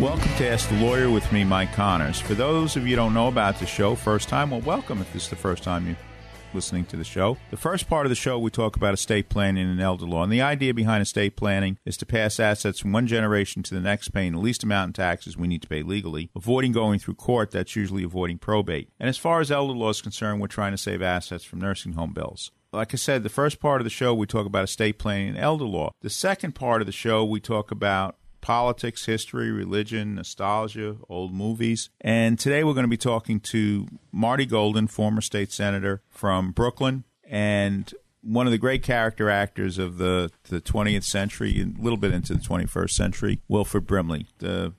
Welcome to Ask the Lawyer with me, Mike Connors. For those of you don't know about the show, first time, well, welcome if this is the first time you're listening to the show. The first part of the show, we talk about estate planning and elder law. And the idea behind estate planning is to pass assets from one generation to the next, paying the least amount in taxes we need to pay legally, avoiding going through court. That's usually avoiding probate. And as far as elder law is concerned, we're trying to save assets from nursing home bills. Like I said, the first part of the show, we talk about estate planning and elder law. The second part of the show, we talk about politics, history, religion, nostalgia, old movies. And today we're going to be talking to Marty Golden, former state senator from Brooklyn and one of the great character actors of the, the 20th century, a little bit into the 21st century, Wilford Brimley, the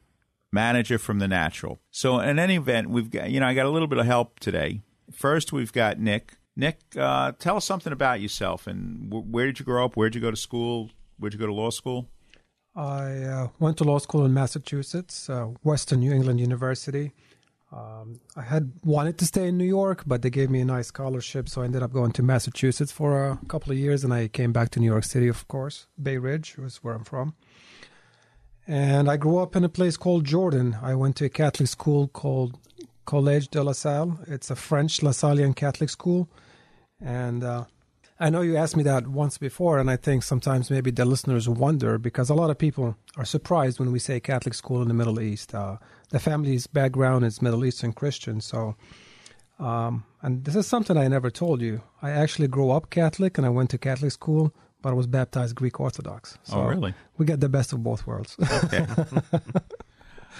manager from The Natural. So, in any event, we've got, you know, I got a little bit of help today. First, we've got Nick. Nick, uh, tell us something about yourself and w- where did you grow up? Where did you go to school? Where did you go to law school? I uh, went to law school in Massachusetts, uh, Western New England University. Um, I had wanted to stay in New York, but they gave me a nice scholarship, so I ended up going to Massachusetts for a couple of years, and I came back to New York City, of course. Bay Ridge was where I'm from. And I grew up in a place called Jordan. I went to a Catholic school called Collège de La Salle. It's a French Lasallian Catholic school, and uh, I know you asked me that once before, and I think sometimes maybe the listeners wonder because a lot of people are surprised when we say Catholic school in the Middle East. Uh, the family's background is Middle Eastern Christian, so. Um, and this is something I never told you. I actually grew up Catholic and I went to Catholic school, but I was baptized Greek Orthodox. So Oh, really? We get the best of both worlds. Okay.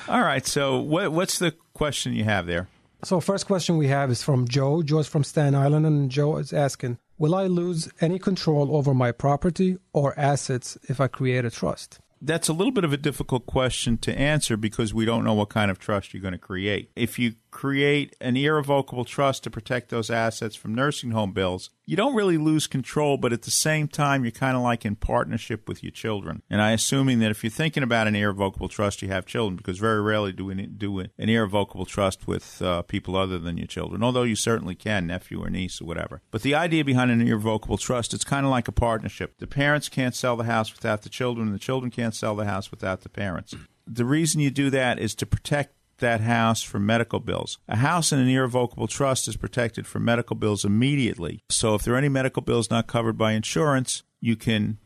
All right. So, what, what's the question you have there? So, first question we have is from Joe. Joe's from Staten Island, and Joe is asking Will I lose any control over my property or assets if I create a trust? That's a little bit of a difficult question to answer because we don't know what kind of trust you're going to create. If you create an irrevocable trust to protect those assets from nursing home bills, you don't really lose control, but at the same time, you're kind of like in partnership with your children. And I'm assuming that if you're thinking about an irrevocable trust, you have children, because very rarely do we do an irrevocable trust with uh, people other than your children, although you certainly can, nephew or niece or whatever. But the idea behind an irrevocable trust, it's kind of like a partnership. The parents can't sell the house without the children, and the children can't sell the house without the parents. The reason you do that is to protect that house from medical bills. A house in an irrevocable trust is protected from medical bills immediately. So if there are any medical bills not covered by insurance, you can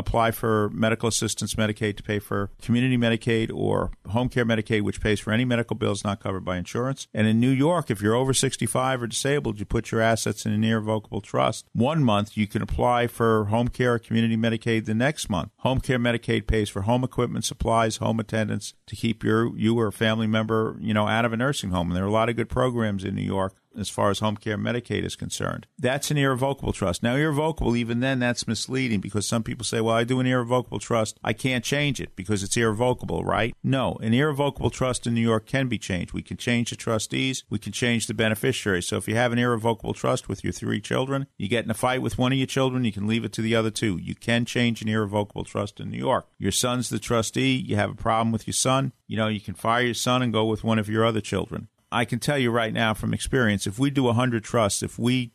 apply for medical assistance Medicaid to pay for community Medicaid or home care Medicaid, which pays for any medical bills not covered by insurance. And in New York, if you're over 65 or disabled, you put your assets in an irrevocable trust. One month, you can apply for home care or community Medicaid the next month. Home care Medicaid pays for home equipment, supplies, home attendance to keep your you or a family member, you know, out of a nursing home. And there are a lot of good programs in New York as far as home care Medicaid is concerned. That's an irrevocable trust. Now, irrevocable, even then, that's misleading because some people say, well, I do an irrevocable trust. I can't change it because it's irrevocable, right? No, an irrevocable trust in New York can be changed. We can change the trustees. We can change the beneficiaries. So if you have an irrevocable trust with your three children, you get in a fight with one of your children, you can leave it to the other two. You can change an irrevocable trust in New York. Your son's the trustee. You have a problem with your son. You know, you can fire your son and go with one of your other children. I can tell you right now from experience, if we do 100 trusts, if we,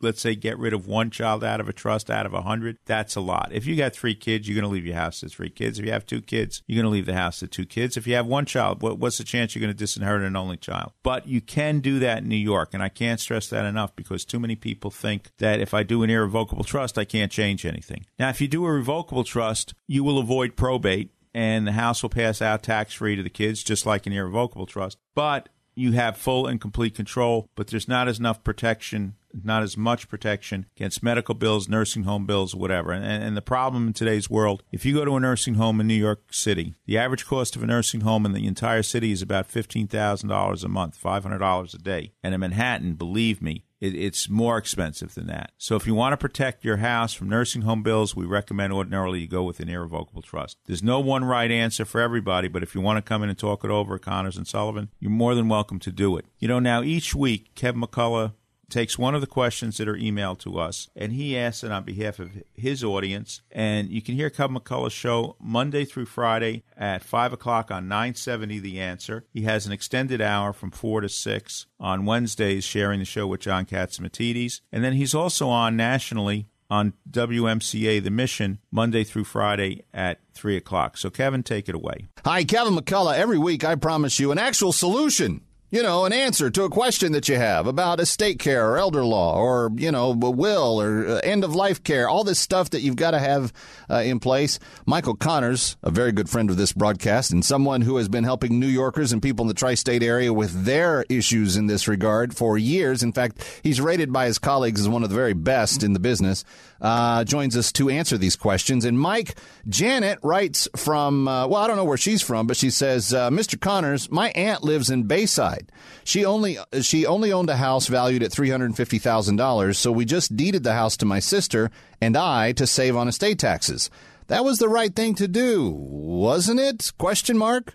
let's say, get rid of one child out of a trust out of 100, that's a lot. If you got three kids, you're going to leave your house to three kids. If you have two kids, you're going to leave the house to two kids. If you have one child, what, what's the chance you're going to disinherit an only child? But you can do that in New York, and I can't stress that enough because too many people think that if I do an irrevocable trust, I can't change anything. Now, if you do a revocable trust, you will avoid probate and the house will pass out tax free to the kids, just like an irrevocable trust. But you have full and complete control, but there's not as enough protection, not as much protection against medical bills, nursing home bills, whatever. And, and the problem in today's world, if you go to a nursing home in New York City, the average cost of a nursing home in the entire city is about $15,000 a month, $500 a day. And in Manhattan, believe me, it, it's more expensive than that. So if you want to protect your house from nursing home bills, we recommend ordinarily you go with an irrevocable trust. There's no one right answer for everybody, but if you want to come in and talk it over Connors and Sullivan, you're more than welcome to do it. You know, now each week, Kevin McCullough takes one of the questions that are emailed to us and he asks it on behalf of his audience. And you can hear Kevin McCullough's show Monday through Friday at 5 o'clock on 970 The Answer. He has an extended hour from 4 to 6 on Wednesdays, sharing the show with John Catsimatidis. And then he's also on nationally on WMCA The Mission Monday through Friday at 3 o'clock. So, Kevin, take it away. Hi, Kevin McCullough. Every week I promise you an actual solution you know, an answer to a question that you have about estate care or elder law or, you know, a will or uh, end of life care, all this stuff that you've got to have uh, in place. Michael Connors, a very good friend of this broadcast and someone who has been helping New Yorkers and people in the tri state area with their issues in this regard for years. In fact, he's rated by his colleagues as one of the very best in the business, uh, joins us to answer these questions. And Mike, Janet writes from, uh, well, I don't know where she's from, but she says, uh, Mr. Connors, my aunt lives in Bayside. She only she only owned a house valued at three hundred fifty thousand dollars, so we just deeded the house to my sister and I to save on estate taxes. That was the right thing to do, wasn't it? Question mark.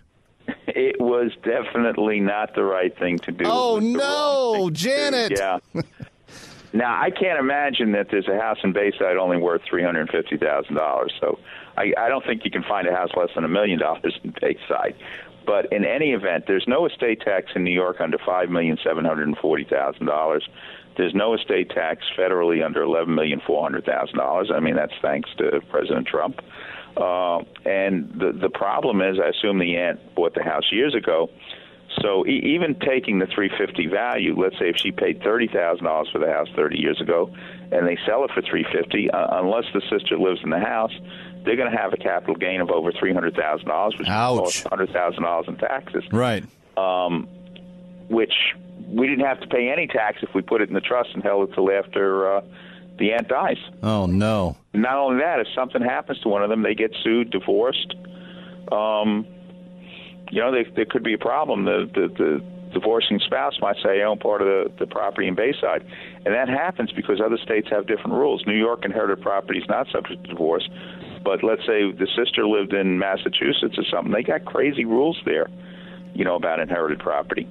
It was definitely not the right thing to do. Oh no, Janet. Yeah. now I can't imagine that there's a house in Bayside only worth three hundred fifty thousand dollars. So I, I don't think you can find a house less than a million dollars in Bayside. But in any event, there's no estate tax in New York under five million seven hundred and forty thousand dollars. There's no estate tax federally under eleven million four hundred thousand dollars. I mean, that's thanks to President Trump. Uh, and the the problem is, I assume the aunt bought the house years ago. So e- even taking the 350 value, let's say if she paid thirty thousand dollars for the house 30 years ago, and they sell it for 350, uh, unless the sister lives in the house, they're going to have a capital gain of over three hundred thousand dollars, which is hundred thousand dollars in taxes. Right. Um, which we didn't have to pay any tax if we put it in the trust and held it till after uh, the aunt dies. Oh no. Not only that, if something happens to one of them, they get sued, divorced. Um, you know, they, there could be a problem. The, the the divorcing spouse might say, "I own part of the, the property in Bayside," and that happens because other states have different rules. New York inherited property is not subject to divorce, but let's say the sister lived in Massachusetts or something. They got crazy rules there, you know, about inherited property.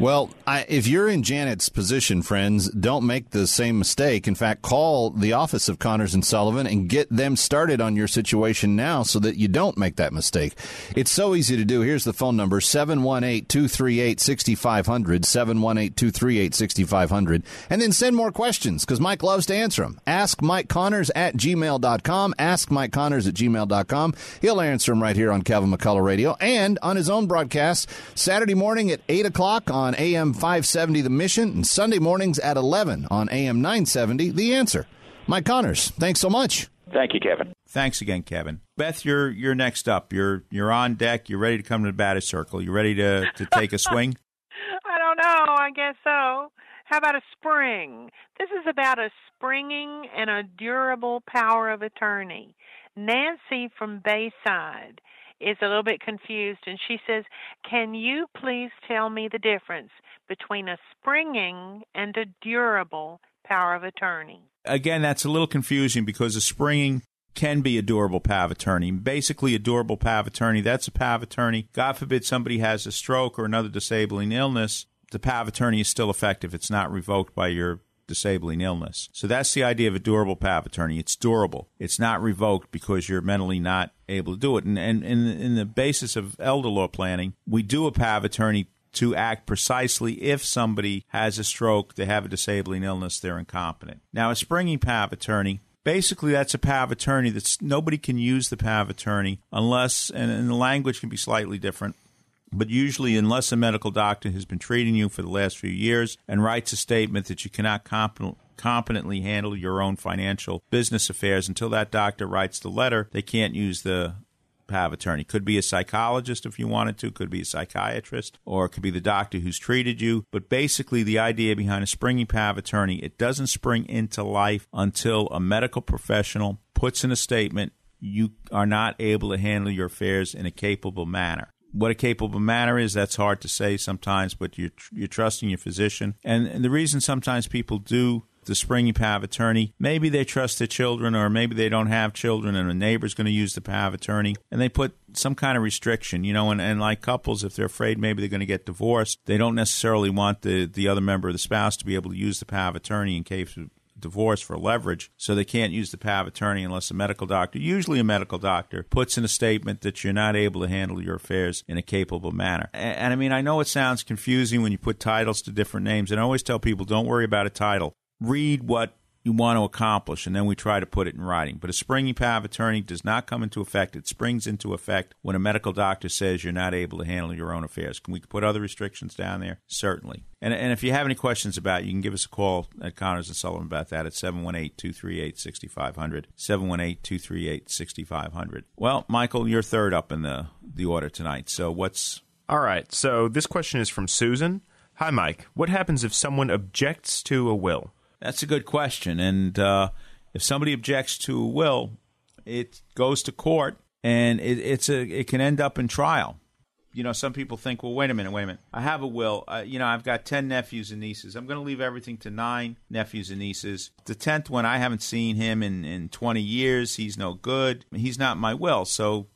Well, I, if you're in Janet's position, friends, don't make the same mistake. In fact, call the office of Connors and Sullivan and get them started on your situation now so that you don't make that mistake. It's so easy to do. Here's the phone number 718 238 6500. 718 238 6500. And then send more questions because Mike loves to answer them. Ask Mike Connors at gmail.com. Ask Mike Connors at gmail.com. He'll answer them right here on Kevin McCullough Radio and on his own broadcast Saturday morning at 8 o'clock on AM 570 The Mission and Sunday mornings at 11 on AM 970 The Answer. Mike Connors, thanks so much. Thank you, Kevin. Thanks again, Kevin. Beth, you're you're next up. You're you're on deck. You're ready to come to the batter's circle. You ready to, to take a swing? I don't know. I guess so. How about a spring? This is about a springing and a durable power of attorney. Nancy from Bayside is a little bit confused and she says, Can you please tell me the difference between a springing and a durable power of attorney? Again, that's a little confusing because a springing can be a durable power of attorney. Basically, a durable power of attorney, that's a power of attorney. God forbid somebody has a stroke or another disabling illness, the power of attorney is still effective. It's not revoked by your disabling illness. So that's the idea of a durable power of attorney. It's durable. It's not revoked because you're mentally not able to do it. And, and, in the basis of elder law planning, we do a power of attorney to act precisely if somebody has a stroke, they have a disabling illness, they're incompetent. Now, a springing power of attorney, basically that's a power of attorney that's nobody can use the power of attorney unless, and, and the language can be slightly different, but usually, unless a medical doctor has been treating you for the last few years and writes a statement that you cannot competent, competently handle your own financial business affairs until that doctor writes the letter, they can't use the of attorney. Could be a psychologist if you wanted to, could be a psychiatrist, or it could be the doctor who's treated you. But basically, the idea behind a springing of attorney, it doesn't spring into life until a medical professional puts in a statement you are not able to handle your affairs in a capable manner. What a capable manner is, that's hard to say sometimes, but you're, you're trusting your physician. And, and the reason sometimes people do the springy power of attorney. Maybe they trust their children, or maybe they don't have children, and a neighbor's going to use the power of attorney, and they put some kind of restriction, you know. And, and like couples, if they're afraid maybe they're going to get divorced, they don't necessarily want the the other member of the spouse to be able to use the power of attorney in case of divorce for leverage, so they can't use the power of attorney unless a medical doctor, usually a medical doctor, puts in a statement that you're not able to handle your affairs in a capable manner. And, and I mean, I know it sounds confusing when you put titles to different names, and I always tell people don't worry about a title read what you want to accomplish, and then we try to put it in writing. But a springy power of attorney does not come into effect. It springs into effect when a medical doctor says you're not able to handle your own affairs. Can we put other restrictions down there? Certainly. And, and if you have any questions about it, you can give us a call at Connors and Sullivan about that at 718 238 6500. 718 238 6500. Well, Michael, you're third up in the, the order tonight. So what's. All right. So this question is from Susan. Hi, Mike. What happens if someone objects to a will? That's a good question. And uh, if somebody objects to a will, it goes to court, and it, it's a it can end up in trial. You know, some people think, well, wait a minute, wait a minute. I have a will. Uh, you know, I've got ten nephews and nieces. I'm going to leave everything to nine nephews and nieces. The tenth one, I haven't seen him in in 20 years. He's no good. He's not my will. So,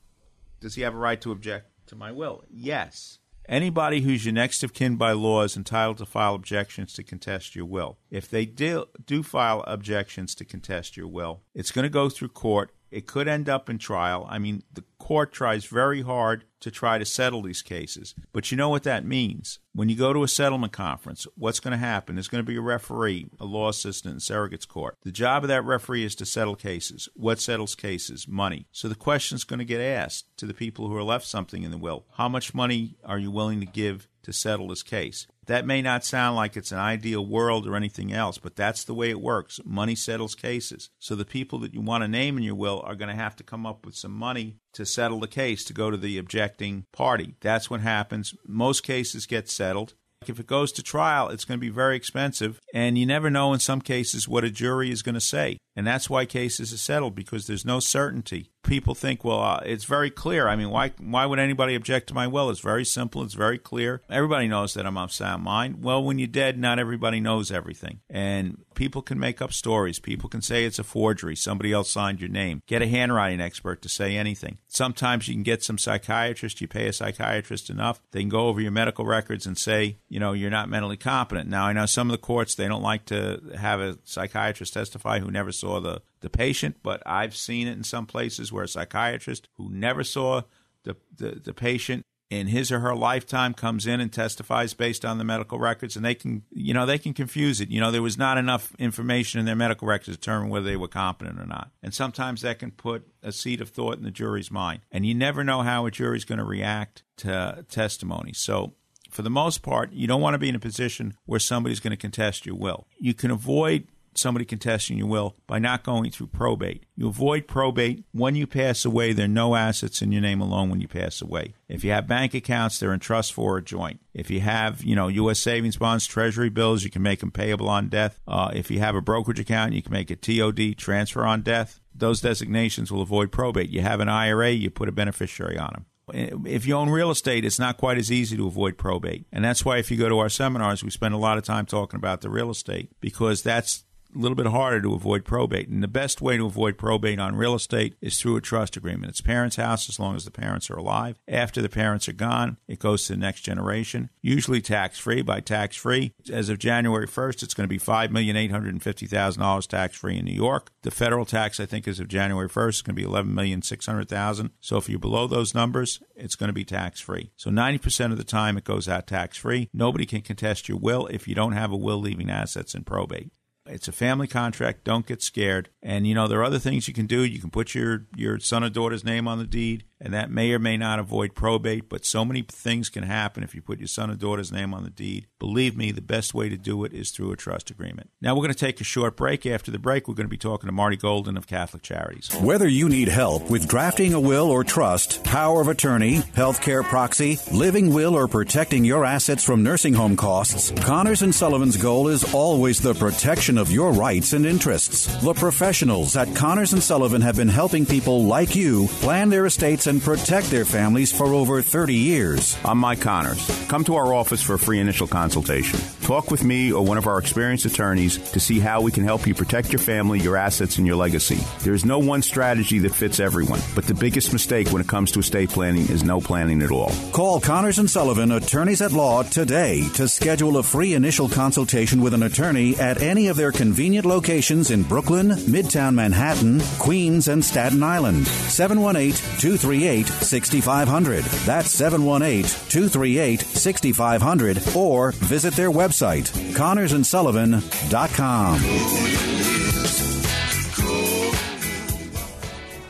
does he have a right to object to my will? Yes. Anybody who's your next of kin by law is entitled to file objections to contest your will. If they do, do file objections to contest your will, it's going to go through court. It could end up in trial. I mean, the court tries very hard to try to settle these cases. But you know what that means. When you go to a settlement conference, what's going to happen? There's going to be a referee, a law assistant in surrogate's court. The job of that referee is to settle cases. What settles cases? Money. So the question is going to get asked to the people who are left something in the will. How much money are you willing to give to settle this case? That may not sound like it's an ideal world or anything else, but that's the way it works. Money settles cases. So the people that you want to name in your will are going to have to come up with some money to settle the case to go to the objecting party. That's what happens. Most cases get settled. If it goes to trial, it's going to be very expensive, and you never know in some cases what a jury is going to say. And that's why cases are settled because there's no certainty. People think, well, uh, it's very clear. I mean, why why would anybody object to my will? It's very simple. It's very clear. Everybody knows that I'm of sound mind. Well, when you're dead, not everybody knows everything, and people can make up stories. People can say it's a forgery. Somebody else signed your name. Get a handwriting expert to say anything. Sometimes you can get some psychiatrist. You pay a psychiatrist enough, they can go over your medical records and say, you know, you're not mentally competent. Now, I know some of the courts they don't like to have a psychiatrist testify who never saw the, the patient, but I've seen it in some places where a psychiatrist who never saw the, the, the patient in his or her lifetime comes in and testifies based on the medical records and they can you know they can confuse it. You know there was not enough information in their medical records to determine whether they were competent or not. And sometimes that can put a seed of thought in the jury's mind. And you never know how a jury's going to react to testimony. So for the most part, you don't want to be in a position where somebody's going to contest your will. You can avoid somebody contesting your will by not going through probate. You avoid probate when you pass away. There are no assets in your name alone when you pass away. If you have bank accounts, they're in trust for a joint. If you have, you know, U.S. savings bonds, treasury bills, you can make them payable on death. Uh, if you have a brokerage account, you can make a TOD, transfer on death. Those designations will avoid probate. You have an IRA, you put a beneficiary on them if you own real estate, it's not quite as easy to avoid probate. And that's why if you go to our seminars, we spend a lot of time talking about the real estate because that's a little bit harder to avoid probate. And the best way to avoid probate on real estate is through a trust agreement. It's parents' house as long as the parents are alive. After the parents are gone, it goes to the next generation, usually tax free. By tax free, as of January 1st, it's going to be $5,850,000 tax free in New York. The federal tax, I think, as of January 1st, is going to be $11,600,000. So if you're below those numbers, it's going to be tax free. So 90% of the time, it goes out tax free. Nobody can contest your will if you don't have a will leaving assets in probate. It's a family contract. Don't get scared. And you know there are other things you can do. You can put your your son or daughter's name on the deed and that may or may not avoid probate, but so many things can happen if you put your son or daughter's name on the deed. Believe me, the best way to do it is through a trust agreement. Now we're going to take a short break. After the break, we're going to be talking to Marty Golden of Catholic Charities. Whether you need help with drafting a will or trust, power of attorney, healthcare proxy, living will, or protecting your assets from nursing home costs, Connors and Sullivan's goal is always the protection of your rights and interests. The professionals at Connors and Sullivan have been helping people like you plan their estates and protect their families for over 30 years. I'm Mike Connors. Come to our office for a free initial consultation. Talk with me or one of our experienced attorneys to see how we can help you protect your family, your assets, and your legacy. There is no one strategy that fits everyone, but the biggest mistake when it comes to estate planning is no planning at all. Call Connors and Sullivan, attorneys at law, today to schedule a free initial consultation with an attorney at any of their convenient locations in Brooklyn, Midtown Manhattan, Queens, and Staten Island. 718 238 6500. That's 718 238 6500 or visit their website, connorsandsullivan.com.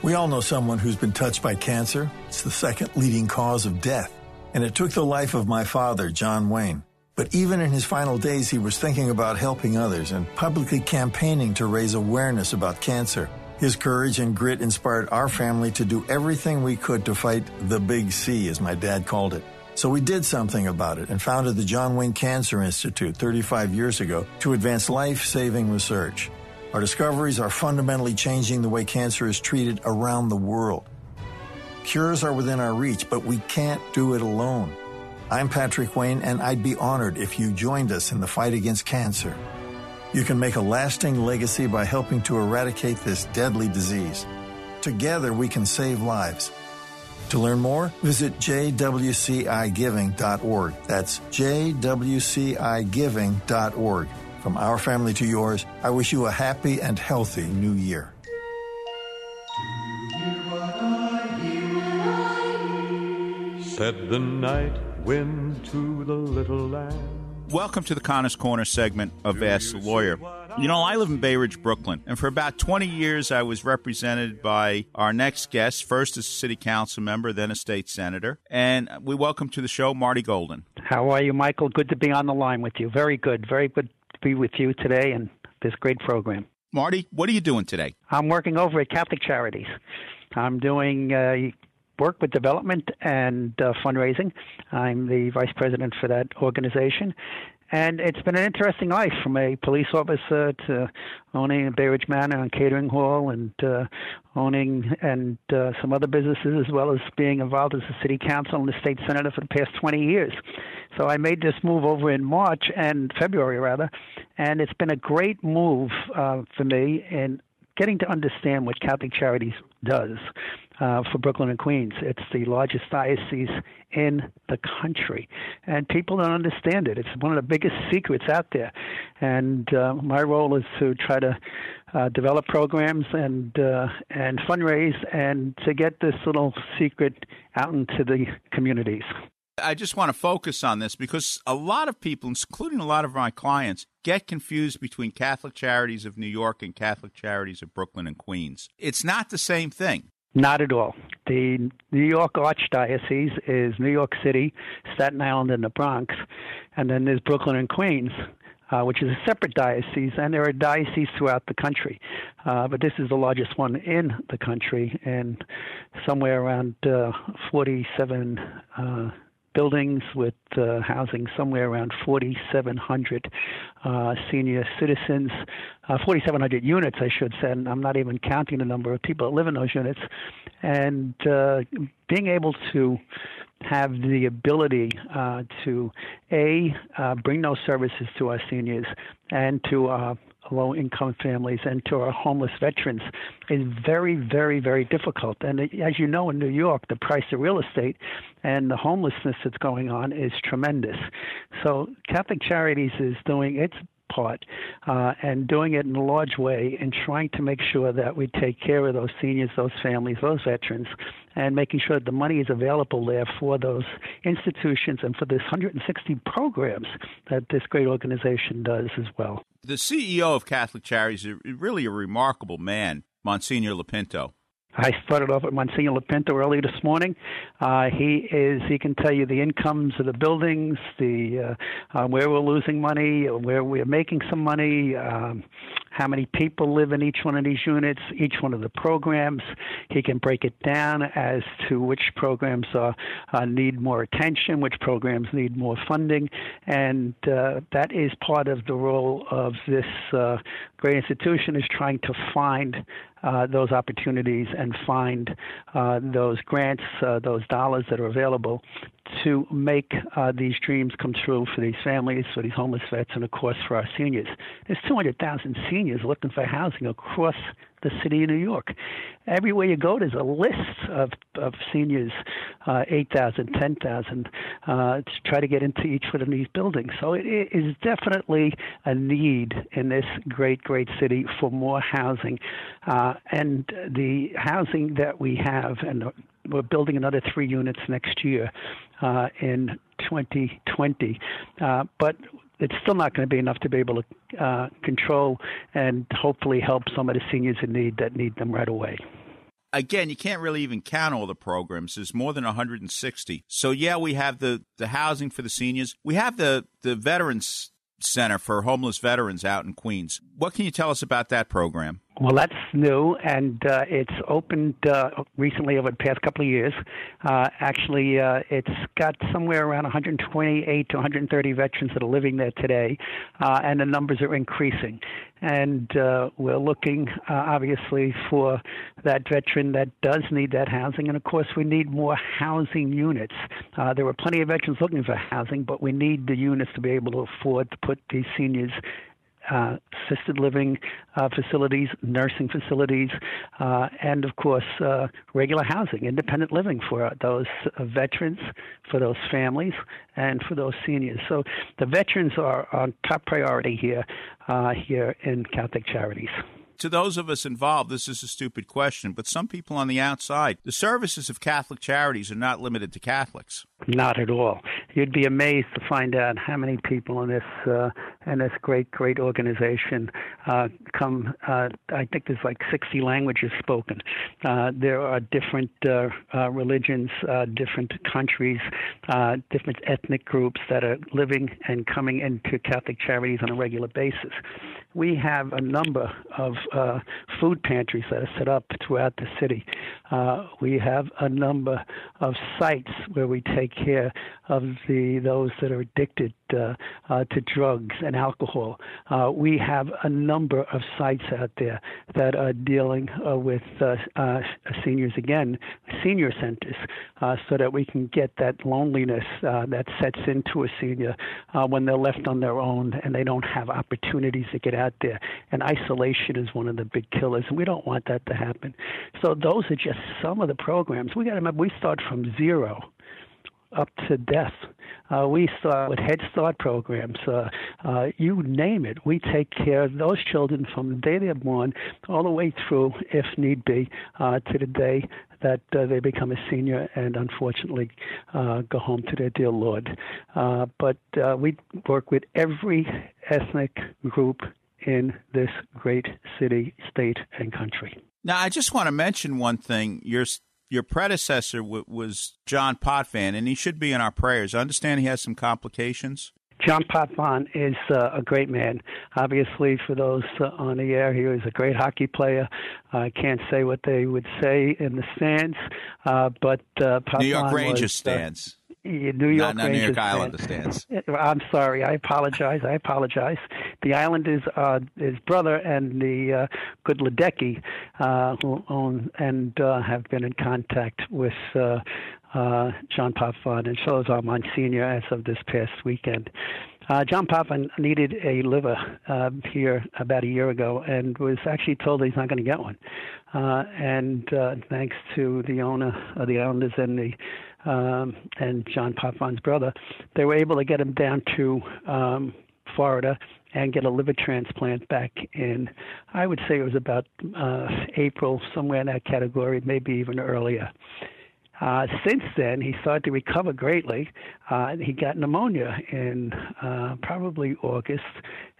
We all know someone who's been touched by cancer. It's the second leading cause of death. And it took the life of my father, John Wayne. But even in his final days, he was thinking about helping others and publicly campaigning to raise awareness about cancer. His courage and grit inspired our family to do everything we could to fight the big C, as my dad called it. So we did something about it and founded the John Wayne Cancer Institute 35 years ago to advance life saving research. Our discoveries are fundamentally changing the way cancer is treated around the world. Cures are within our reach, but we can't do it alone. I'm Patrick Wayne, and I'd be honored if you joined us in the fight against cancer. You can make a lasting legacy by helping to eradicate this deadly disease. Together, we can save lives. To learn more, visit jwcigiving.org. That's jwcigiving.org. From our family to yours, I wish you a happy and healthy new year. Said the night wind to the little land. Welcome to the Connors Corner segment of Ask the Lawyer. You know, I live in Bay Ridge, Brooklyn, and for about 20 years I was represented by our next guest, first as a city council member, then a state senator. And we welcome to the show Marty Golden. How are you, Michael? Good to be on the line with you. Very good. Very good to be with you today and this great program. Marty, what are you doing today? I'm working over at Catholic Charities. I'm doing uh, work with development and uh, fundraising. I'm the vice president for that organization. And it's been an interesting life from a police officer to owning a Bay Ridge Manor and catering hall and uh, owning and uh, some other businesses, as well as being involved as a city council and the state senator for the past 20 years. So I made this move over in March and February, rather, and it's been a great move uh, for me in getting to understand what Catholic Charities does uh, for Brooklyn and Queens. It's the largest diocese in the country, and people don't understand it. It's one of the biggest secrets out there, and uh, my role is to try to uh, develop programs and uh, and fundraise and to get this little secret out into the communities. I just want to focus on this because a lot of people, including a lot of my clients, get confused between Catholic Charities of New York and Catholic Charities of Brooklyn and Queens. It's not the same thing. Not at all. The New York Archdiocese is New York City, Staten Island, and the Bronx, and then there's Brooklyn and Queens. Uh, which is a separate diocese, and there are dioceses throughout the country. Uh, but this is the largest one in the country, and somewhere around uh, 47 uh, buildings with uh, housing somewhere around 4,700 uh, senior citizens, uh, 4,700 units, I should say. And I'm not even counting the number of people that live in those units. And uh, being able to have the ability uh, to a uh, bring those services to our seniors and to uh, low income families and to our homeless veterans is very, very, very difficult. And as you know, in New York, the price of real estate and the homelessness that's going on is tremendous. So Catholic Charities is doing its part uh, and doing it in a large way and trying to make sure that we take care of those seniors, those families, those veterans, and making sure that the money is available there for those institutions and for this 160 programs that this great organization does as well. The CEO of Catholic Charities is really a remarkable man, Monsignor Lopinto. I started off with Monsignor Lopinto early this morning. Uh, he is he can tell you the incomes of the buildings, the uh, uh, where we're losing money, where we're making some money, um, how many people live in each one of these units, each one of the programs. He can break it down as to which programs uh, uh, need more attention, which programs need more funding, and uh, that is part of the role of this uh, great institution is trying to find uh, those opportunities and find uh, those grants, uh, those dollars that are available to make uh, these dreams come true for these families, for these homeless vets, and of course for our seniors. There's 200,000 seniors looking for housing across the city of New York. Everywhere you go, there's a list of, of seniors, uh, 8,000, 10,000, uh, to try to get into each one of these buildings. So it is definitely a need in this great, great city for more housing. Uh, and the housing that we have, and we're building another three units next year uh, in 2020. Uh, but it's still not going to be enough to be able to uh, control and hopefully help some of the seniors in need that need them right away. Again, you can't really even count all the programs. There's more than 160. So yeah, we have the, the housing for the seniors. We have the, the veterans center for homeless veterans out in Queens. What can you tell us about that program? Well, that's new, and uh, it's opened uh, recently over the past couple of years. Uh, actually, uh, it's got somewhere around 128 to 130 veterans that are living there today, uh, and the numbers are increasing. And uh, we're looking, obviously, for that veteran that does need that housing, and of course, we need more housing units. there were plenty of veterans looking for housing, but we need the units to be able to afford to put these seniors uh, assisted living uh, facilities, nursing facilities, uh, and of course, uh, regular housing, independent living for those veterans, for those families, and for those seniors. So the veterans are on top priority here, uh, here in Catholic Charities to those of us involved, this is a stupid question, but some people on the outside, the services of Catholic charities are not limited to Catholics. Not at all. You'd be amazed to find out how many people in this uh, in this great, great organization uh, come. Uh, I think there's like 60 languages spoken. Uh, there are different uh, uh, religions, different countries, different ethnic groups that are living and coming into Catholic charities on a regular basis we have a number of uh, food pantries that are set up throughout the city. Uh, we have a number of sites where we take care of the those that are addicted uh, uh, to drugs and alcohol. Uh, we have a number of sites out there that are dealing uh, with uh, seniors again, senior centers, so that we can get that loneliness that sets into a senior when they're left on their own and they don't have opportunities to get out there. And isolation is one of the big killers, and we don't want that to happen. So those are just some of the programs. We got to remember we start from zero up to death. Uh, we start with Head Start programs. Uh, uh, you name it, we take care of those children from the day they're born all the way through, if need be, uh, to the day that uh, they become a senior and unfortunately uh, go home to their dear Lord. but we work with every ethnic group in this great city, state, and country. Now, I just want to mention one thing. You're your predecessor w- was John Potvin, and he should be in our prayers. I understand he has some complications. John Potvin is uh, a great man. Obviously, for those uh, on the air, he was a great hockey player. I can't say what they would say in the stands, uh, but uh, Potvin New York Rangers was, uh, stands. New York not, not New York stands. I'm sorry. I apologize. I apologize. The Islanders, uh, his brother and the uh, good Ledecky, uh, who own and uh, have been in contact with uh, uh, John Potvin, and is our Monsignor as of this past weekend. Uh, John Potvin needed a liver uh, here about a year ago and was actually told he's not going to get one. Uh, and uh, thanks to the owner of the Islanders and the um, and John Potvin's brother, they were able to get him down to um, Florida and get a liver transplant back in, I would say it was about uh, April, somewhere in that category, maybe even earlier. Uh, since then, he started to recover greatly. Uh, he got pneumonia in uh, probably August,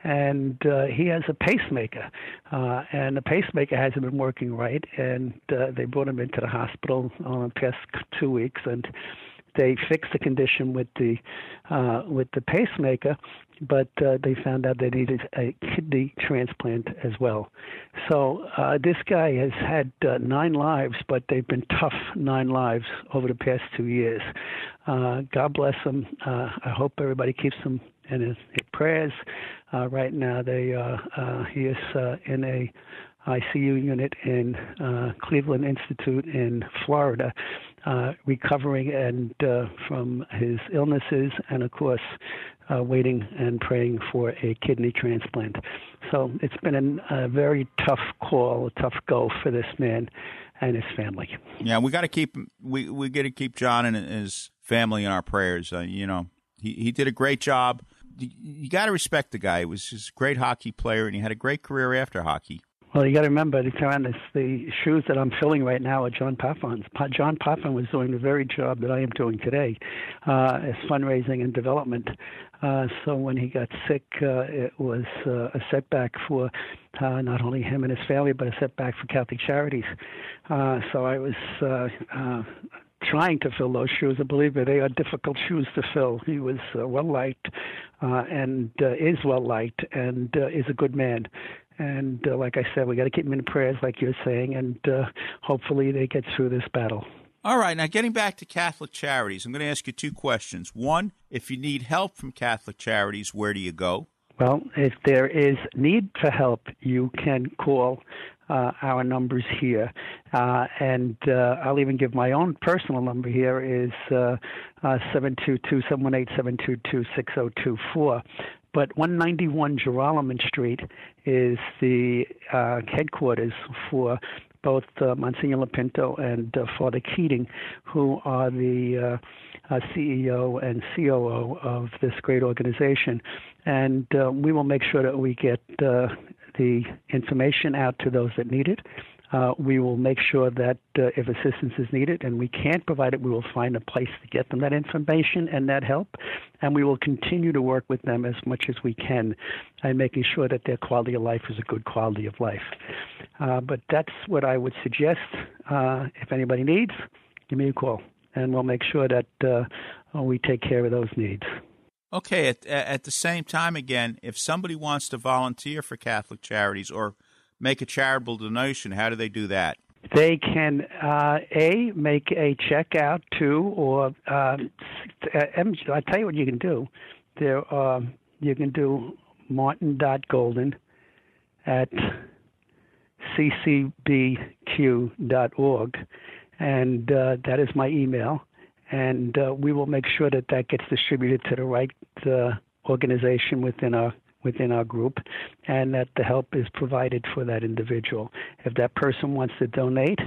and uh, he has a pacemaker. Uh, and the pacemaker hasn't been working right, and uh, they brought him into the hospital uh, the past two weeks, and they fixed the condition with the uh, with the pacemaker, but uh, they found out they needed a kidney transplant as well. So uh, this guy has had uh, nine lives, but they've been tough nine lives over the past two years. Uh, God bless him. Uh, I hope everybody keeps him in his, his prayers. Uh, right now, they uh, uh, he is uh, in a ICU unit in uh, Cleveland Institute in Florida, uh, recovering and uh, from his illnesses, and of course, uh, waiting and praying for a kidney transplant. So it's been an, a very tough call, a tough go for this man and his family. Yeah, we got to keep we we got to keep John and his family in our prayers. Uh, you know, he he did a great job. You, got to respect the guy. He was just a great hockey player, and he had a great career after hockey. Well, you got to remember, Karen, the shoes that I'm filling right now are John Potvin's. Pa- John Paffon was doing the very job that I am doing today, uh, as fundraising and development. Uh, so when he got sick, uh, it was uh, a setback for uh, not only him and his family, but a setback for Catholic Charities. Uh, so I was uh, uh, trying to fill those shoes, and believe me, they are difficult shoes to fill. He was uh, well liked, uh, and uh, is well liked, and uh, is a good man. And uh, like I said, we got to keep him in prayers, like you're saying, and uh, hopefully they get through this battle. All right, now getting back to Catholic Charities, I'm going to ask you two questions. One, if you need help from Catholic Charities, where do you go? Well, if there is need for help, you can call uh, our numbers here, uh, and uh, I'll even give my own personal number here is uh, uh, four. But 191 Joralemon Street is the uh, headquarters for both uh, Monsignor Lopinto and uh, Father Keating, who are the uh, uh, CEO and COO of this great organization. And uh, we will make sure that we get uh, the information out to those that need it. Uh, we will make sure that uh, if assistance is needed and we can't provide it, we will find a place to get them that information and that help. And we will continue to work with them as much as we can and making sure that their quality of life is a good quality of life. Uh, but that's what I would suggest. Uh, if anybody needs, give me a call and we'll make sure that uh, we take care of those needs. Okay, at, at the same time, again, if somebody wants to volunteer for Catholic Charities or make a charitable donation, how do they do that? They can uh, a make a check out to, or uh, I tell you what you can do. There, uh, you can do martin.golden at ccbq.org, and uh, that is my email. And uh, we will make sure that that gets distributed to the right uh, organization within our within our group and that the help is provided for that individual. If that person wants to donate,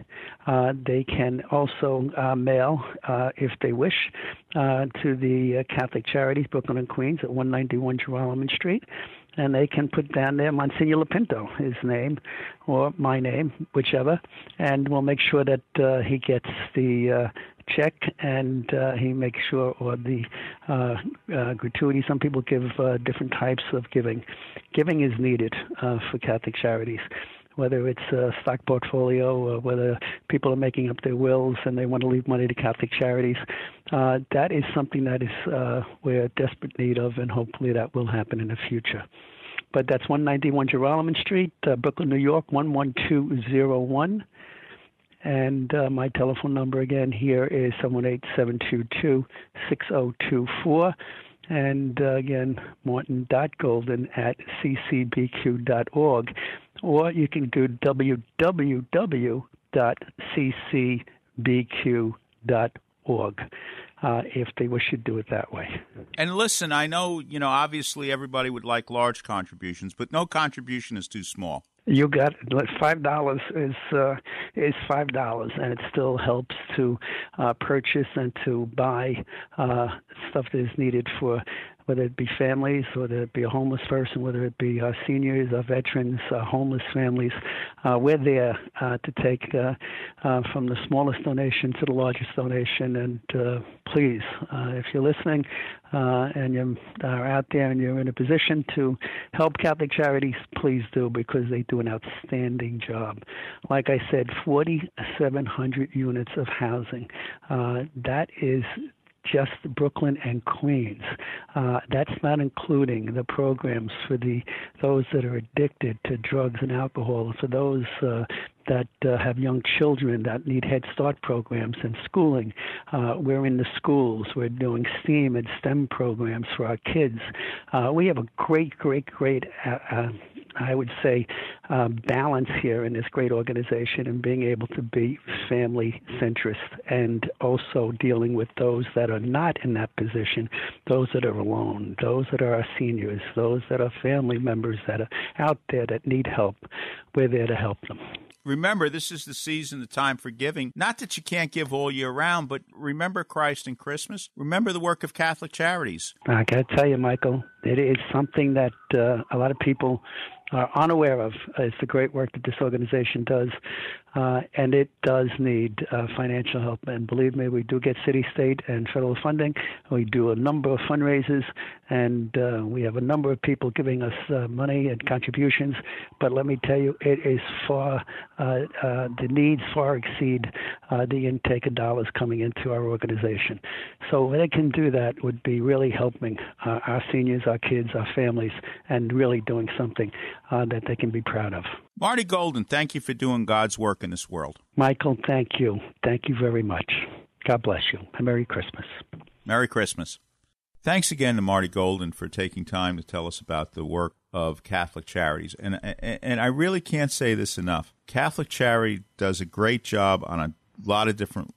uh, they can also uh, mail, uh, if they wish, uh, to the uh, Catholic Charities, Brooklyn and Queens at 191 Joralemon Street. And they can put down there Monsignor Lopinto, his name, or my name, whichever, and we'll make sure that uh, he gets the check and uh, he makes sure or the uh, uh, gratuity some people give uh, different types of giving giving is needed uh, for catholic charities whether it's a stock portfolio or whether people are making up their wills and they want to leave money to Catholic charities. That is something that is we're desperate need of, and hopefully that will happen in the future. But that's 191 Joralemon Street, uh, Brooklyn, New York, 11201. And uh, my telephone number again here is 718-722-6024. And uh, again, martin.golden at ccbq.org. Or you can do www.ccbq.org. Uh, if they wish to do it that way. And listen, I know, you know, obviously everybody would like large contributions, but no contribution is too small. You got five dollars is uh, is five dollars, and it still helps to uh, purchase and to buy uh, stuff that is needed for whether it be families, whether it be a homeless person, whether it be uh, seniors, uh, veterans, uh, homeless families. Uh, we're there uh, to take uh, uh, from the smallest donation to the largest donation. And uh, please, uh, if you're listening uh, and you are out there and you're in a position to help Catholic Charities, please do because they do an outstanding job. Like I said, 4,700 units of housing. Uh, that is just Brooklyn and Queens. Uh, that's not including the programs for the those that are addicted to drugs and alcohol, for those uh, that uh, have young children that need Head Start programs and schooling. Uh, we're in the schools. We're doing STEAM and STEM programs for our kids. Uh, we have a great, great, great. Uh, uh, I would say uh, balance here in this great organization and being able to be family centrist and also dealing with those that are not in that position, those that are alone, those that are our seniors, those that are family members that are out there that need help. We're there to help them. Remember, this is the season, the time for giving. Not that you can't give all year round, but remember Christ and Christmas. Remember the work of Catholic Charities. I got to tell you, Michael, it is something that uh, a lot of people are unaware of. is the great work that this organization does, uh, and it does need uh, financial help. And believe me, we do get city, state, and federal funding. We do a number of fundraisers, and uh, we have a number of people giving us uh, money and contributions. But let me tell you, it is far uh, uh, the needs far exceed the intake of dollars coming into our organization. So if they can do that, would be really helping our seniors, our kids, our families, and really doing something that they can be proud of. Marty Golden, thank you for doing God's work in this world. Michael, thank you. Thank you very much. God bless you. And Merry Christmas. Merry Christmas. Thanks again to Marty Golden for taking time to tell us about the work of Catholic Charities. And, and I really can't say this enough. Catholic Charity does a great job on a lot of different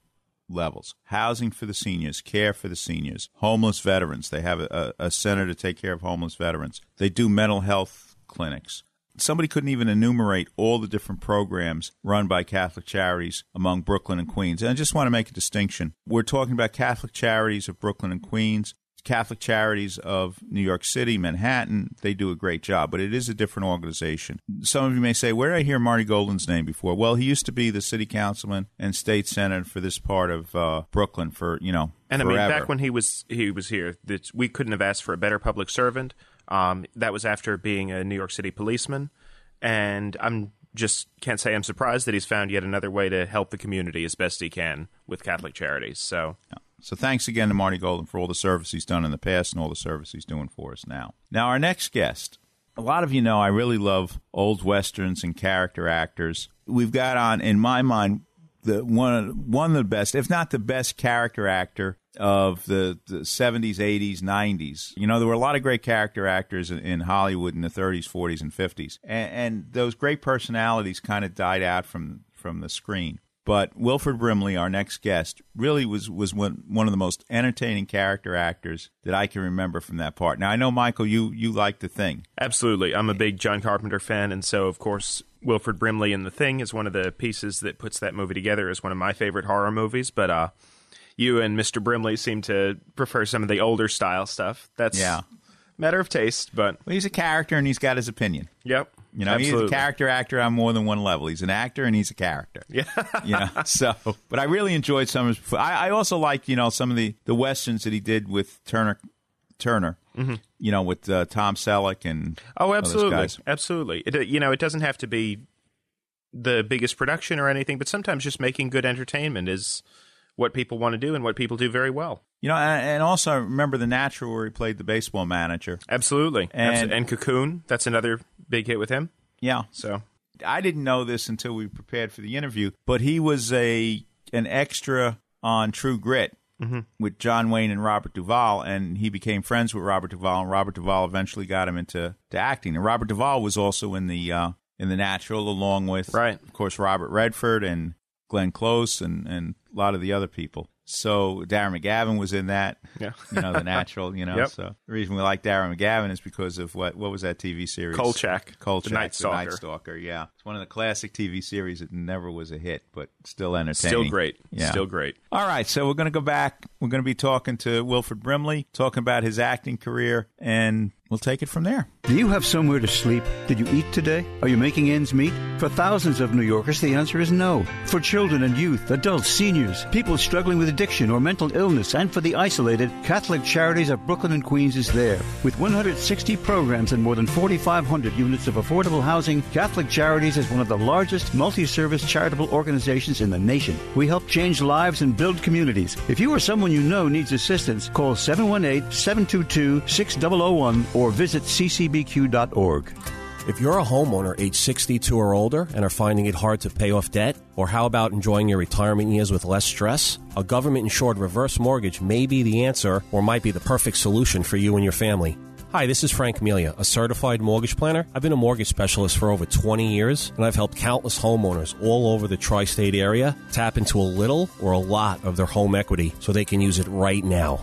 levels housing for the seniors, care for the seniors, homeless veterans. They have a, a center to take care of homeless veterans. They do mental health clinics. Somebody couldn't even enumerate all the different programs run by Catholic Charities among Brooklyn and Queens. And I just want to make a distinction. We're talking about Catholic Charities of Brooklyn and Queens. Catholic Charities of New York City, Manhattan, they do a great job, but it is a different organization. Some of you may say, Where did I hear Marty Golden's name before? Well, he used to be the city councilman and state senator for this part of uh, Brooklyn for, you know, And forever. I mean, back when he was he was here, we couldn't have asked for a better public servant. Um, that was after being a New York City policeman, and I'm just can't say I'm surprised that he's found yet another way to help the community as best he can with Catholic charities. So. So thanks again to Marty Golden for all the service he's done in the past and all the service he's doing for us now. Now, our next guest. A lot of you know I really love old westerns and character actors. We've got on, in my mind, the one one of the best, if not the best, character actor of the, the 70s, 80s, 90s. You know, there were a lot of great character actors in, in Hollywood in the 30s, 40s, and 50s, and, and those great personalities kind of died out from from the screen. But Wilford Brimley, our next guest, really was was one, one of the most entertaining character actors that I can remember from that part. Now I know Michael, you you like the thing. Absolutely. I'm a big John Carpenter fan, and so, of course, Wilford Brimley in The Thing is one of the pieces that puts that movie together as one of my favorite horror movies. But uh, you and Mr. Brimley seem to prefer some of the older style stuff. That's Yeah. matter of taste, but Well, he's a character and he's got his opinion. yep. You know, Absolutely. he's a character actor on more than one level. He's an actor and he's a character. Yeah. you know, so but I really enjoyed some of his. I, I also like you know some of the the westerns that he did with Turner Turner. You know, with uh, Tom Selleck and Oh, absolutely, absolutely. It, you know, it doesn't have to be the biggest production or anything, but sometimes just making good entertainment is what people want to do and what people do very well. You know, and, also remember the Natural where he played the baseball manager. Absolutely, And- and Cocoon. That's another big hit with him. Yeah, So I didn't know this until we prepared for the interview, but he was a an extra on True Grit with John Wayne and Robert Duvall, and he became friends with Robert Duvall, and Robert Duvall eventually got him into to acting. And Robert Duvall was also in the uh, in the Natural, along with Right. of course, Robert Redford and Glenn Close, and and a lot of the other people. So Darren McGavin was in that. Yeah. you know the Natural. You know, Yep. so the reason we like Darren McGavin is because of what what was that TV series? Kolchak, Kolchak, The Night Stalker. Night Stalker. Yeah, it's one of the classic TV series that never was a hit, but still entertaining. still great. Yeah. Still great. All right, so we're going to go back. We're going to be talking to Wilford Brimley, talking about his acting career, and we'll take it from there. Do you have somewhere to sleep? Did you eat today? Are you making ends meet? For thousands of New Yorkers, the answer is no. For children and youth, adults, seniors, people struggling with addiction or mental illness, and for the isolated, Catholic Charities of Brooklyn and Queens is there. With 160 programs and more than 4,500 units of affordable housing, Catholic Charities is one of the largest multi service charitable organizations in the nation. We help change lives and build communities. If you or someone you know needs assistance, call 718 722 6001 or visit ccbq.org. If you're a homeowner age 62 or older and are finding it hard to pay off debt, or how about enjoying your retirement years with less stress? A government insured reverse mortgage may be the answer or might be the perfect solution for you and your family. Hi, this is Frank Melia, a certified mortgage planner. I've been a mortgage specialist for over 20 years, and I've helped countless homeowners all over the tri state area tap into a little or a lot of their home equity so they can use it right now.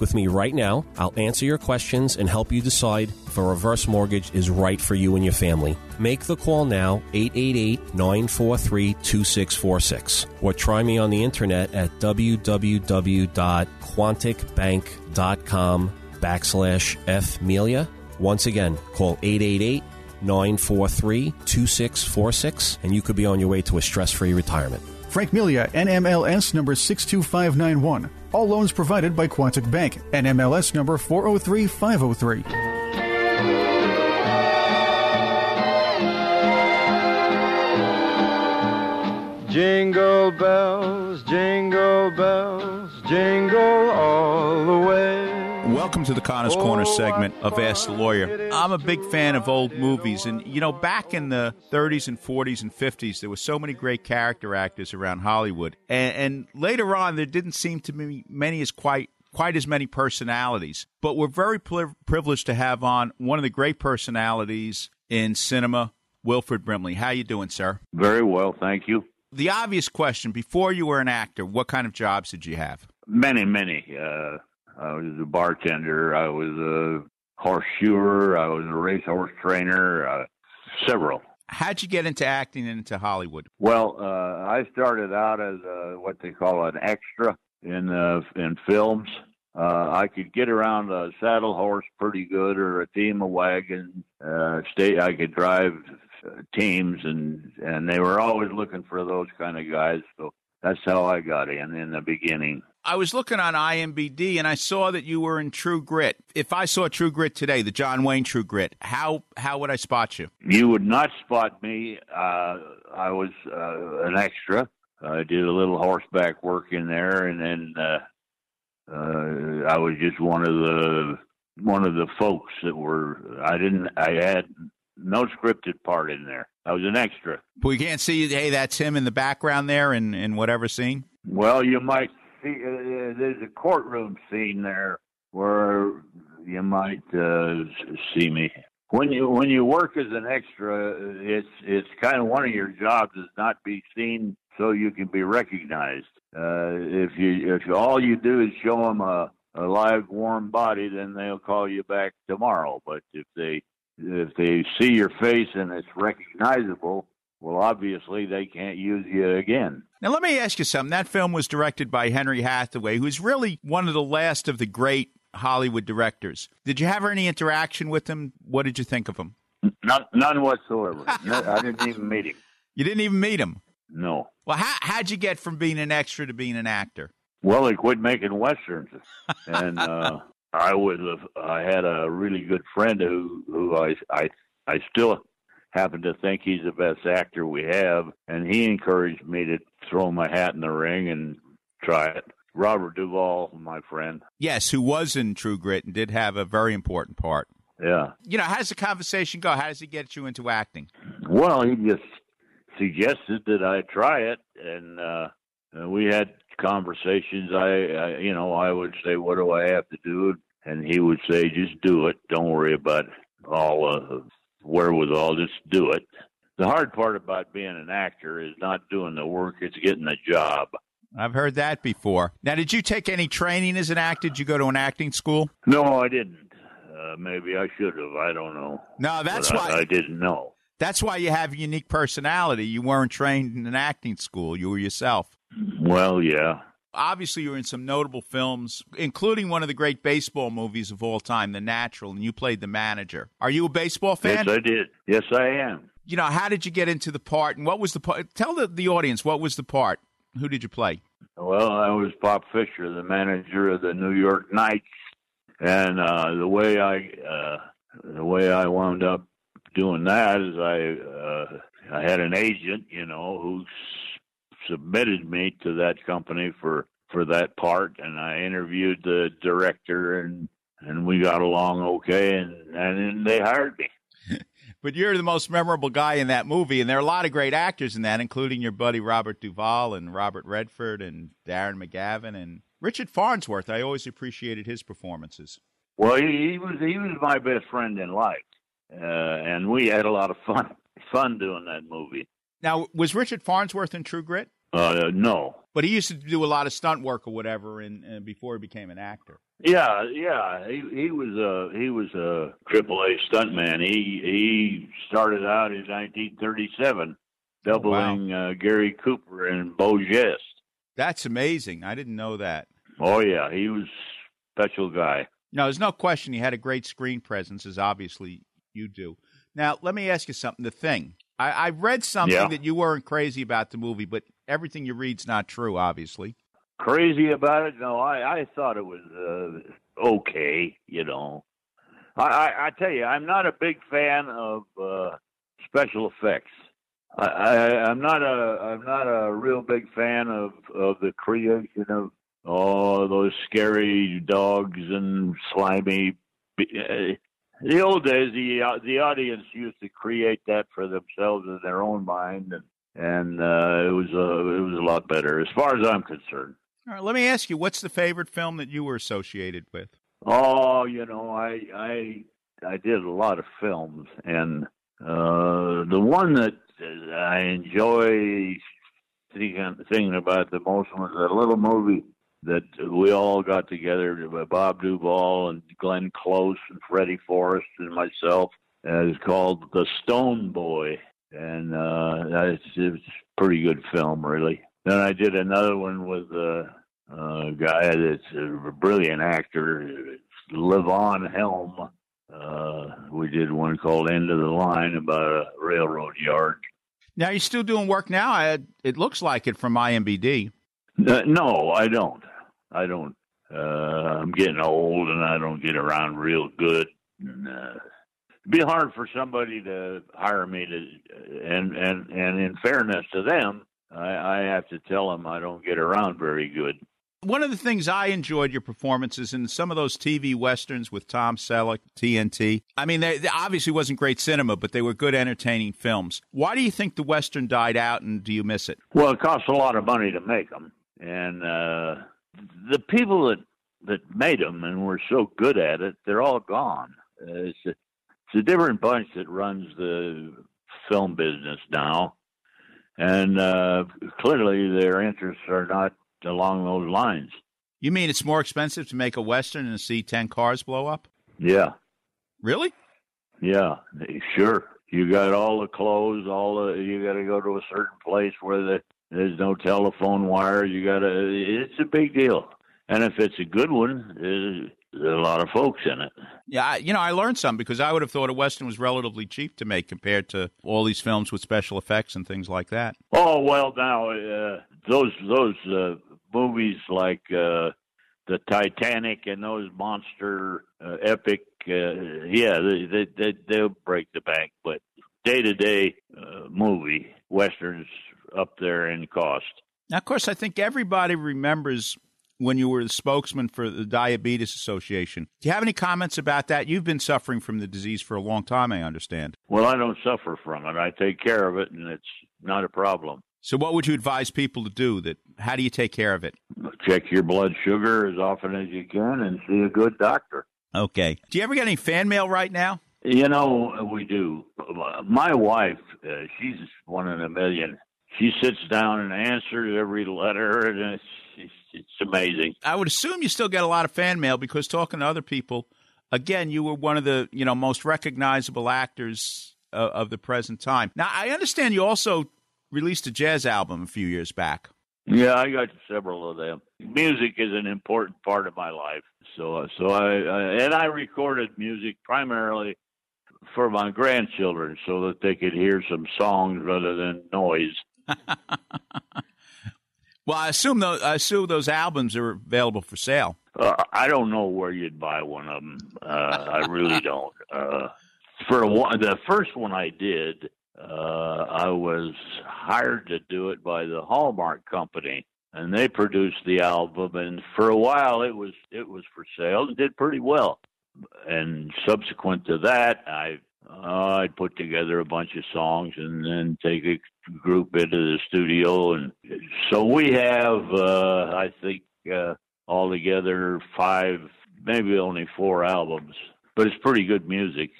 with me right now. I'll answer your questions and help you decide if a reverse mortgage is right for you and your family. Make the call now, 888 943 2646, or try me on the internet at www.quonticbank.com backslash fmelia. Once again, call 888 943 2646, and you could be on your way to a stress free retirement. Frank Melia, NMLS number 62591. All loans provided by Quontic Bank, NMLS number 403503. Jingle bells, jingle bells, jingle all the way. Welcome to the Connors Corner segment of Ask the Lawyer. I'm a big fan of old movies, and you know, back in the 30s and 40s and 50s, there were so many great character actors around Hollywood, and, and later on, there didn't seem to be many as quite quite as many personalities. But we're very pri- privileged to have on one of the great personalities in cinema, Wilford Brimley. How you doing, sir? Very well, thank you. The obvious question: Before you were an actor, what kind of jobs did you have? Many, many. Uh, I was a bartender. I was a horseshoer. I was a racehorse trainer. Uh, several. How'd you get into acting and into Hollywood? Well, uh, I started out as a, what they call an extra in uh, in films. Uh, I could get around a saddle horse pretty good, or a team of wagons. Uh, stay. I could drive uh, teams, and and they were always looking for those kind of guys. So that's how I got in in the beginning. I was looking on IMBD and I saw that you were in True Grit. If I saw True Grit today, the John Wayne True Grit, how how would I spot you? You would not spot me. Uh, I was uh, an extra. I did a little horseback work in there, and then uh, uh, I was just one of the one of the folks that were. I didn't. I had no scripted part in there. I was an extra. But we can't see. Hey, that's him in the background there, in in whatever scene. Well, you might see. Uh, there's a courtroom scene there where you might uh, see me. When you when you work as an extra, it's it's kind of one of your jobs is not be seen so you can be recognized. Uh, if you if all you do is show them a, a live warm body, then they'll call you back tomorrow. But if they if they see your face and it's recognizable, well, obviously they can't use you again. Now, let me ask you something. That film was directed by Henry Hathaway, who's really one of the last of the great Hollywood directors. Did you have any interaction with him? What did you think of him? None, none whatsoever. No, I didn't even meet him. You didn't even meet him? No. Well, how, how'd you get from being an extra to being an actor? Well, he quit making westerns, and uh, I was I had a really good friend who who I I I still happen to think he's the best actor we have, and he encouraged me to throw my hat in the ring and try it. Robert Duvall, my friend. Yes, who was in True Grit and did have a very important part. Yeah. You know, how does the conversation go? How does he get you into acting? Well, he just suggested that I try it, and uh, we had conversations. I, I, you know, I would say, "What do I have to do?" And he would say, "Just do it. Don't worry about all uh, wherewithal just do it. The hard part about being an actor is not doing the work; it's getting the job. I've heard that before. Now, did you take any training as an actor? Did you go to an acting school? No, I didn't. Uh, maybe I should have. I don't know. No, that's But why I, I didn't know. That's why you have a unique personality. You weren't trained in an acting school. You were yourself. Well, yeah. Obviously, you were in some notable films, including one of the great baseball movies of all time, The Natural, and you played the manager. Are you a baseball fan? Yes, I did. Yes, I am. You know, how did you get into the part, and what was the part? Tell the, the audience what was the part. Who did you play? Well, I was Pop Fisher, the manager of the New York Knights, and uh, the way I uh, the way I wound up doing that is I uh, I had an agent, you know, who submitted me to that company for for that part, and I interviewed the director, and and we got along okay, and and they hired me. But you're the most memorable guy in that movie, and there are a lot of great actors in that, including your buddy Robert Duvall and Robert Redford and Darren McGavin and Richard Farnsworth. I always appreciated his performances. Well, he, he was he was my best friend in life, uh, and we had a lot of fun fun doing that movie. Now, was Richard Farnsworth in True Grit? Uh, no, But he used to do a lot of stunt work or whatever, in, uh, before he became an actor. yeah, yeah, he he was a he was a triple A stuntman. He he started out in 1937, doubling uh, Gary Cooper and Beau. That's amazing. I didn't know that. Oh yeah, he was a special guy. No, there's no question he had a great screen presence, as obviously you do. Now, let me ask you something. The thing I, I read something Yeah. that you weren't crazy about the movie, but everything you read's not true, obviously. Crazy about it? No, I I thought it was uh, okay. You know, I, I I tell you, I'm not a big fan of uh, special effects. I, I I'm not a I'm not a real big fan of of the creation of oh those scary dogs and slimy. Uh, the old days, the uh, the audience used to create that for themselves in their own mind, and and uh, it was a it was a lot better as far as I'm concerned. All right, let me ask you, what's the favorite film that you were associated with? Oh, you know, I I I did a lot of films, and uh, the one that I enjoy thinking thinking about the most was a little movie that we all got together, Bob Duvall and Glenn Close and Freddie Forrest and myself. And it's called The Stone Boy, and uh, it's, it's a pretty good film, really. Then I did another one with a, a guy that's a brilliant actor, Levon Helm. Uh, we did one called End of the Line about a railroad yard. Now, you're still doing work now? I, it looks like it from IMBD. Uh, no, I don't. I don't. Uh, I'm getting old and I don't get around real good. And, uh, it'd be hard for somebody to hire me to, and and and in fairness to them, I, I have to tell them I don't get around very good. One of the things I enjoyed your performances in some of those TV westerns with Tom Selleck, TNT. I mean, they, they obviously wasn't great cinema, but they were good, entertaining films. Why do you think the western died out, and do you miss it? Well, it costs a lot of money to make them, and uh, the people that that made them and were so good at it, they're all gone. Uh, it's a, it's a different bunch that runs the film business now, and uh, clearly their interests are not along those lines. You mean it's more expensive to make a western and see ten cars blow up? Yeah, Really? yeah, sure. You got all the clothes, all the. You got to go to a certain place where the, there's no telephone wire. You got to. It's a big deal, and if it's a good one, there's, a lot of folks in it. Yeah, I, you know, I learned some because I would have thought a western was relatively cheap to make compared to all these films with special effects and things like that. Oh well, now uh, those those uh, movies like uh, the Titanic and those monster uh, epic, uh, yeah, they, they they they'll break the bank. But day to day movie westerns up there in cost. Now, of course, I think everybody remembers when you were the spokesman for the Diabetes Association. Do you have any comments about that? You've been suffering from the disease for a long time, I understand. Well, I don't suffer from it. I take care of it, and it's not a problem. So, what would you advise people to do? That how do you take care of it? Check your blood sugar as often as you can, and see a good doctor. Okay. Do you ever get any fan mail right now? You know, we do. My wife, uh, she's one in a million. She sits down and answers every letter, and it's, it's, it's amazing. I would assume you still get a lot of fan mail because talking to other people, again, you were one of the you know most recognizable actors uh, of the present time. Now, I understand you also released a jazz album a few years back. Yeah, I got several of them. Music is an important part of my life, so so I, I and I recorded music primarily for my grandchildren so that they could hear some songs rather than noise. Well, I assume those I assume those albums are available for sale. Uh, I don't know where you'd buy one of them. Uh, I really don't. Uh, for one, the first one I did, uh, I was hired to do it by the Hallmark Company, and they produced the album. And for a while, it was it was for sale. It did pretty well. And subsequent to that, I uh, I'd put together a bunch of songs and then take a group into the studio, and so we have, uh, I think, uh, altogether five, maybe only four albums, but it's pretty good music.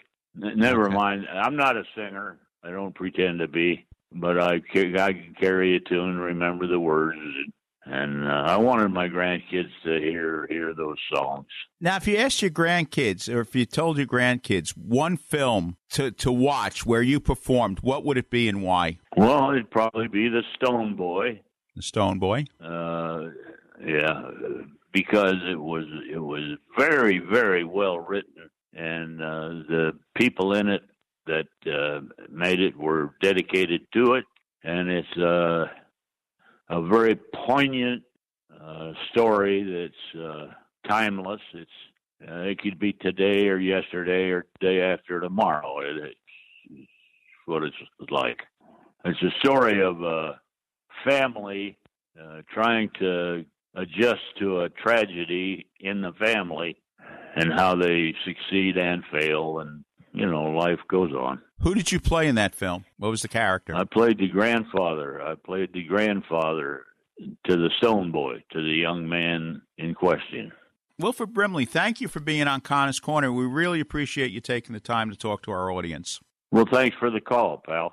N- Never mind, I'm not a singer. I don't pretend to be, but I ca- I can carry a tune, and remember the words, and uh, I wanted my grandkids to hear hear those songs. Now, if you asked your grandkids, or if you told your grandkids one film to, to watch where you performed, what would it be and why? Well, it'd probably be the Stone Boy. The Stone Boy. Uh, yeah, because it was it was very very well written, and uh, the people in it that uh, made it were dedicated to it, and it's uh, a very poignant uh, story that's uh, timeless. It's uh, it could be today or yesterday or day after tomorrow. It, it's, it's what it's like. It's a story of a family uh, trying to adjust to a tragedy in the family and how they succeed and fail and you know life goes on Who did you play in that film? What was the character? i played the grandfather i played the grandfather to the stone boy to the young man in question Wilford Brimley, thank you for being on Connor's Corner. We really appreciate you taking the time to talk to our audience. well thanks for the call pal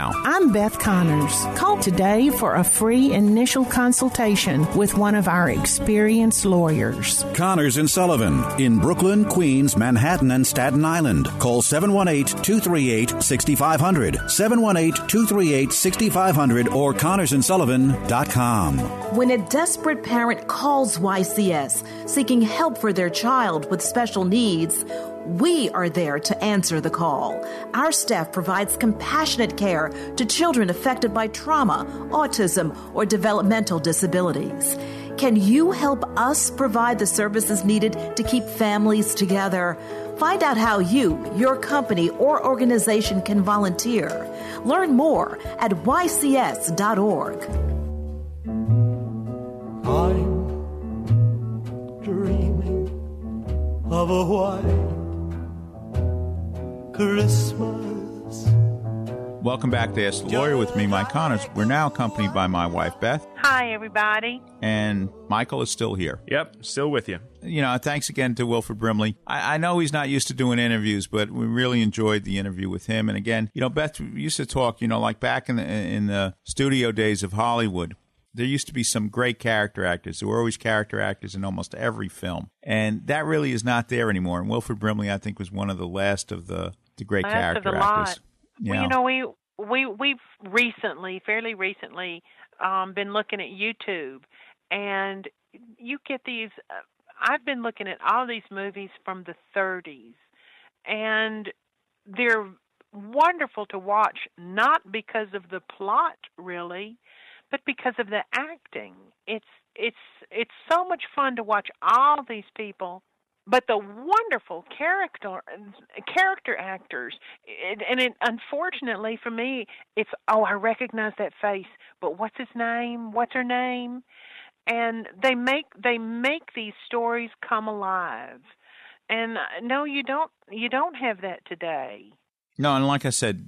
I'm Beth Connors. Call today for a free initial consultation with one of our experienced lawyers. Connors and Sullivan in Brooklyn, Queens, Manhattan, and Staten Island. Call 718-238-6500, 718-238-6500 or connorsandsullivan.com. When a desperate parent calls YCS seeking help for their child with special needs, we are there to answer the call. Our staff provides compassionate care to children affected by trauma, autism, or developmental disabilities. Can you help us provide the services needed to keep families together? Find out how you, your company, or organization can volunteer. Learn more at ycs.org. I'm dreaming of a white Christmas. Welcome back to Ask the Lawyer with me, Mike Connors. We're now accompanied by my wife, Beth, Hi, everybody. and Michael is still here. Yep, still with you. You know, thanks again to Wilford Brimley. I, I know he's not used to doing interviews, but we really enjoyed the interview with him. And again, you know, Beth used to talk, you know, like back in the, in the studio days of Hollywood. There used to be some great character actors. There were always character actors in almost every film, and that really is not there anymore. And Wilford Brimley, I think, was one of the last of the the great Last character of the lot. actors. Well, you know, we we we've recently, fairly recently, um, been looking at YouTube, and you get these. Uh, I've been looking at all these movies from the 30s, and they're wonderful to watch, not because of the plot really, but because of the acting. It's it's it's so much fun to watch all these people but the wonderful character character actors and it unfortunately for me it's oh i recognize that face but what's his name? What's her name? And they make they make these stories come alive. And uh, no you don't you don't have that today. No, and like I said,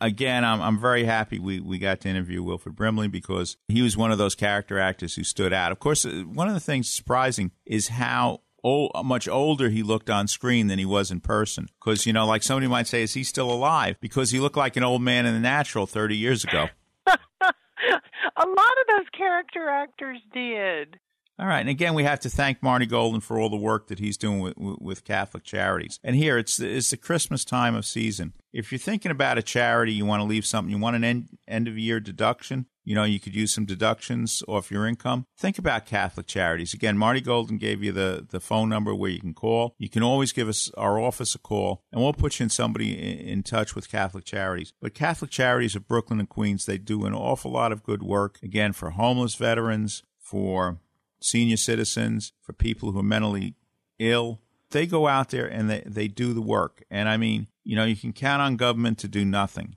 again, I'm I'm very happy we, we got to interview Wilford Brimley because he was one of those character actors who stood out. Of course, uh, one of the things surprising is how old, much older he looked on screen than he was in person. Because you know, like somebody might say, is he still alive? Because he looked like an old man in the natural 30 years ago. a lot of those character actors did All right, and again, we have to thank Marty Golden for all the work that he's doing with, with Catholic Charities. And here, it's it's the Christmas time of season. If you're thinking about a charity, you want to leave something, you want an end end of year deduction. You know, you could use some deductions off your income. Think about Catholic Charities. Again, Marty Golden gave you the the phone number where you can call. You can always give us our office a call, and we'll put you in somebody in, in touch with Catholic Charities. But Catholic Charities of Brooklyn and Queens, they do an awful lot of good work. Again, for homeless veterans, for senior citizens, for people who are mentally ill. They go out there and they, they do the work. And I mean, you know, you can count on government to do nothing.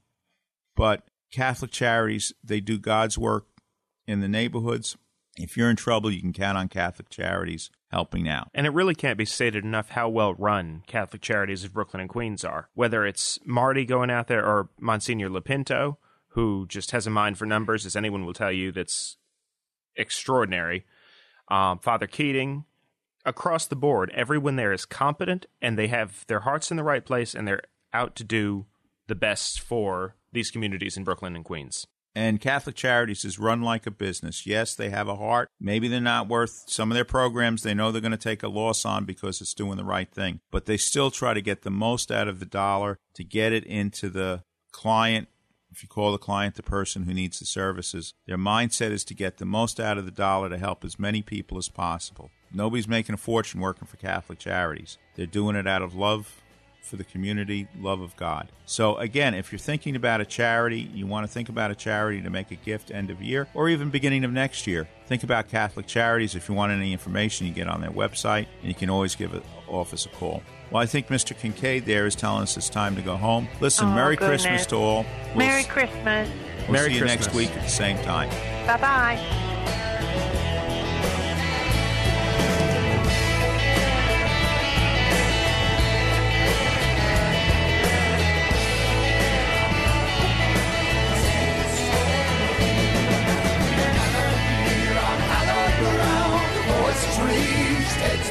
But Catholic charities, they do God's work in the neighborhoods. If you're in trouble, you can count on Catholic charities helping out. And it really can't be stated enough how well run Catholic Charities of Brooklyn and Queens are. Whether it's Marty going out there or Monsignor Lopinto, who just has a mind for numbers, as anyone will tell you, that's extraordinary. Um, Father Keating, across the board, everyone there is competent and they have their hearts in the right place and they're out to do the best for these communities in Brooklyn and Queens. And Catholic Charities is run like a business. Yes, they have a heart. Maybe they're not worth some of their programs. They know they're going to take a loss on because it's doing the right thing. But they still try to get the most out of the dollar to get it into the client. If you call the client the person who needs the services, their mindset is to get the most out of the dollar to help as many people as possible. Nobody's making a fortune working for Catholic Charities. They're doing it out of love for the community, love of God. So, again, if you're thinking about a charity, you want to think about a charity to make a gift end of year or even beginning of next year, think about Catholic Charities. If you want any information, you get on their website and you can always give the office a call. Well, I think Mr. Kincaid there is telling us it's time to go home. Listen, Oh, Merry goodness. Christmas to all. We'll, merry christmas we'll Merry see you next week at the same time. bye bye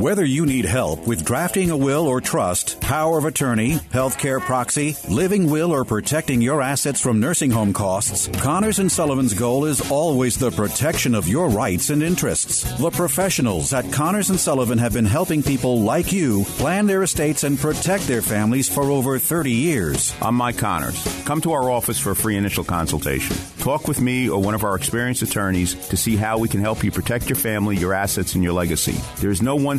Whether you need help with drafting a will or trust, power of attorney, healthcare proxy, living will, or protecting your assets from nursing home costs, Connors and Sullivan's goal is always the protection of your rights and interests. The professionals at Connors and Sullivan have been helping people like you plan their estates and protect their families for over 30 years. I'm Mike Connors. Come to our office for a free initial consultation. Talk with me or one of our experienced attorneys to see how we can help you protect your family, your assets, and your legacy. There is no one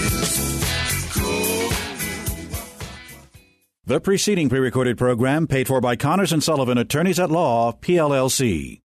The preceding pre recorded program paid for by Connors and Sullivan, attorneys at law, PLLC.